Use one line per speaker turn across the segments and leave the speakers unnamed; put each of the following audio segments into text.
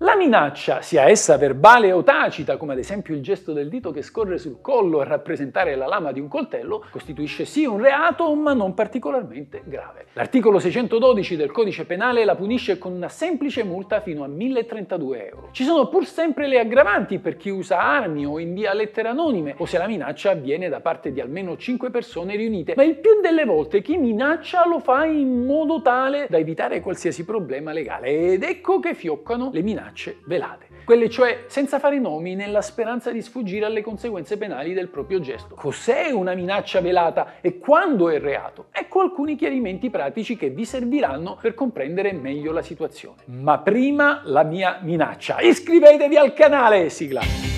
La minaccia, sia essa verbale o tacita, come ad esempio il gesto del dito che scorre sul collo a rappresentare la lama di un coltello, costituisce sì un reato, ma non particolarmente grave. L'articolo 612 del codice penale la punisce con una semplice multa fino a 1032 euro. Ci sono pur sempre le aggravanti per chi usa armi o invia lettere anonime, o se la minaccia avviene da parte di almeno 5 persone riunite, ma il più delle volte chi minaccia lo fa in modo tale da evitare qualsiasi problema legale. Ed ecco che fioccano le minacce minacce velate. Quelle cioè senza fare nomi nella speranza di sfuggire alle conseguenze penali del proprio gesto. Cos'è una minaccia velata e quando è reato? Ecco alcuni chiarimenti pratici che vi serviranno per comprendere meglio la situazione. Ma prima la mia minaccia. Iscrivetevi al canale, sigla!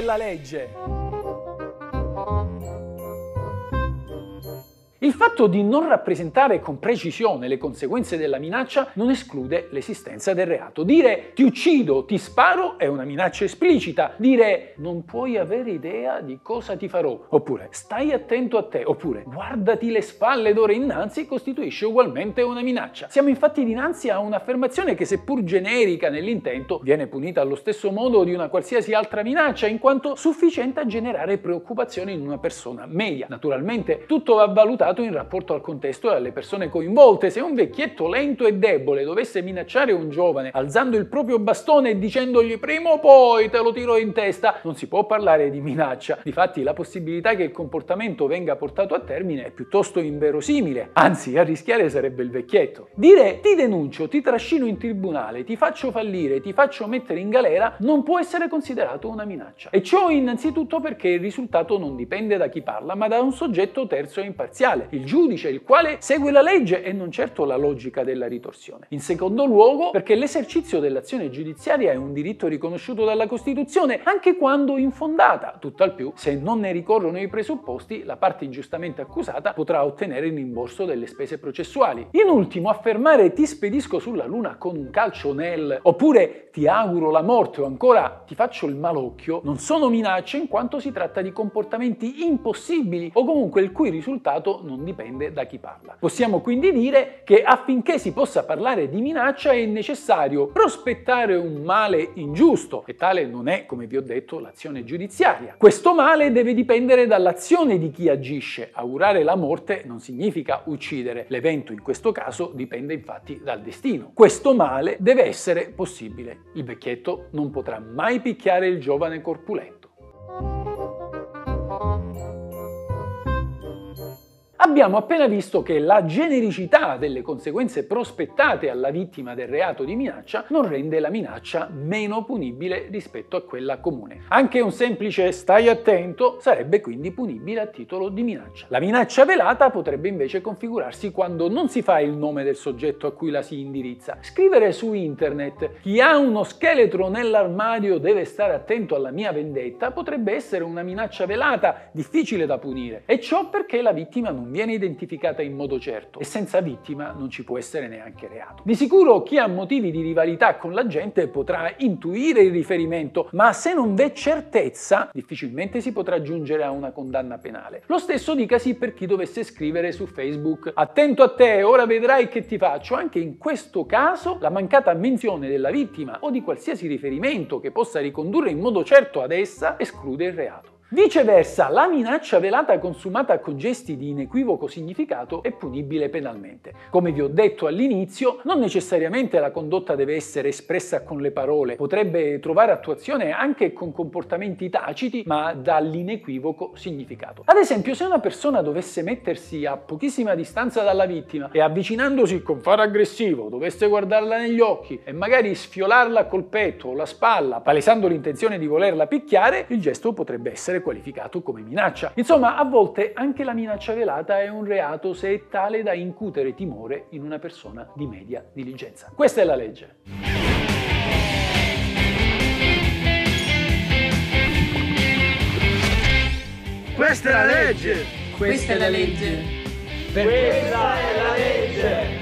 La legge. Il fatto di non rappresentare con precisione le conseguenze della minaccia non esclude l'esistenza del reato. Dire ti uccido, ti sparo è una minaccia esplicita. Dire non puoi avere idea di cosa ti farò, oppure stai attento a te, oppure guardati le spalle d'ora innanzi costituisce ugualmente una minaccia. Siamo infatti dinanzi a un'affermazione che seppur generica nell'intento viene punita allo stesso modo di una qualsiasi altra minaccia in quanto sufficiente a generare preoccupazione in una persona media. Naturalmente tutto va valutato valutato in rapporto al contesto e alle persone coinvolte. Se un vecchietto lento e debole dovesse minacciare un giovane alzando il proprio bastone e dicendogli prima o poi te lo tiro in testa, non si può parlare di minaccia. Difatti la possibilità che il comportamento venga portato a termine è piuttosto inverosimile, anzi a rischiare sarebbe il vecchietto. Dire ti denuncio, ti trascino in tribunale, ti faccio fallire, ti faccio mettere in galera non può essere considerato una minaccia. E ciò innanzitutto perché il risultato non dipende da chi parla, ma da un soggetto terzo e imparziale penale, il giudice, il quale segue la legge e non certo la logica della ritorsione. In secondo luogo, perché l'esercizio dell'azione giudiziaria è un diritto riconosciuto dalla Costituzione, anche quando infondata, tutt'al più se non ne ricorrono i presupposti, la parte ingiustamente accusata potrà ottenere il rimborso delle spese processuali. In ultimo, affermare ti spedisco sulla luna con un calcio nel oppure ti auguro la morte o ancora ti faccio il malocchio non sono minacce in quanto si tratta di comportamenti impossibili o comunque il cui risultato non non dipende da chi parla. Possiamo quindi dire che affinché si possa parlare di minaccia è necessario prospettare un male ingiusto e tale non è, come vi ho detto, l'azione giudiziaria. Questo male deve dipendere dall'azione di chi agisce. Augurare la morte non significa uccidere. L'evento in questo caso dipende infatti dal destino. Questo male deve essere possibile. Il vecchietto non potrà mai picchiare il giovane corpulento. Abbiamo appena visto che la genericità delle conseguenze prospettate alla vittima del reato di minaccia non rende la minaccia meno punibile rispetto a quella comune. Anche un semplice stai attento sarebbe quindi punibile a titolo di minaccia. La minaccia velata potrebbe invece configurarsi quando non si fa il nome del soggetto a cui la si indirizza. Scrivere su internet chi ha uno scheletro nell'armadio deve stare attento alla mia vendetta potrebbe essere una minaccia velata, difficile da punire. E ciò perché la vittima non viene identificata in modo certo e senza vittima non ci può essere neanche reato. Di sicuro chi ha motivi di rivalità con la gente potrà intuire il riferimento, ma se non v'è certezza difficilmente si potrà giungere a una condanna penale. Lo stesso dicasi per chi dovesse scrivere su Facebook attento a te, ora vedrai che ti faccio. Anche in questo caso la mancata menzione della vittima o di qualsiasi riferimento che possa ricondurre in modo certo ad essa esclude il reato. Viceversa, la minaccia velata consumata con gesti di inequivoco significato è punibile penalmente. Come vi ho detto all'inizio, non necessariamente la condotta deve essere espressa con le parole, potrebbe trovare attuazione anche con comportamenti taciti, ma dall'inequivoco significato. Ad esempio, se una persona dovesse mettersi a pochissima distanza dalla vittima e avvicinandosi con fare aggressivo, dovesse guardarla negli occhi e magari sfiolarla col petto o la spalla, palesando l'intenzione di volerla picchiare, il gesto potrebbe essere qualificato come minaccia. Insomma, a volte anche la minaccia velata è un reato se è tale da incutere timore in una persona di media diligenza. Questa è la legge.
Questa è la legge!
Questa è la legge!
Questa è la legge!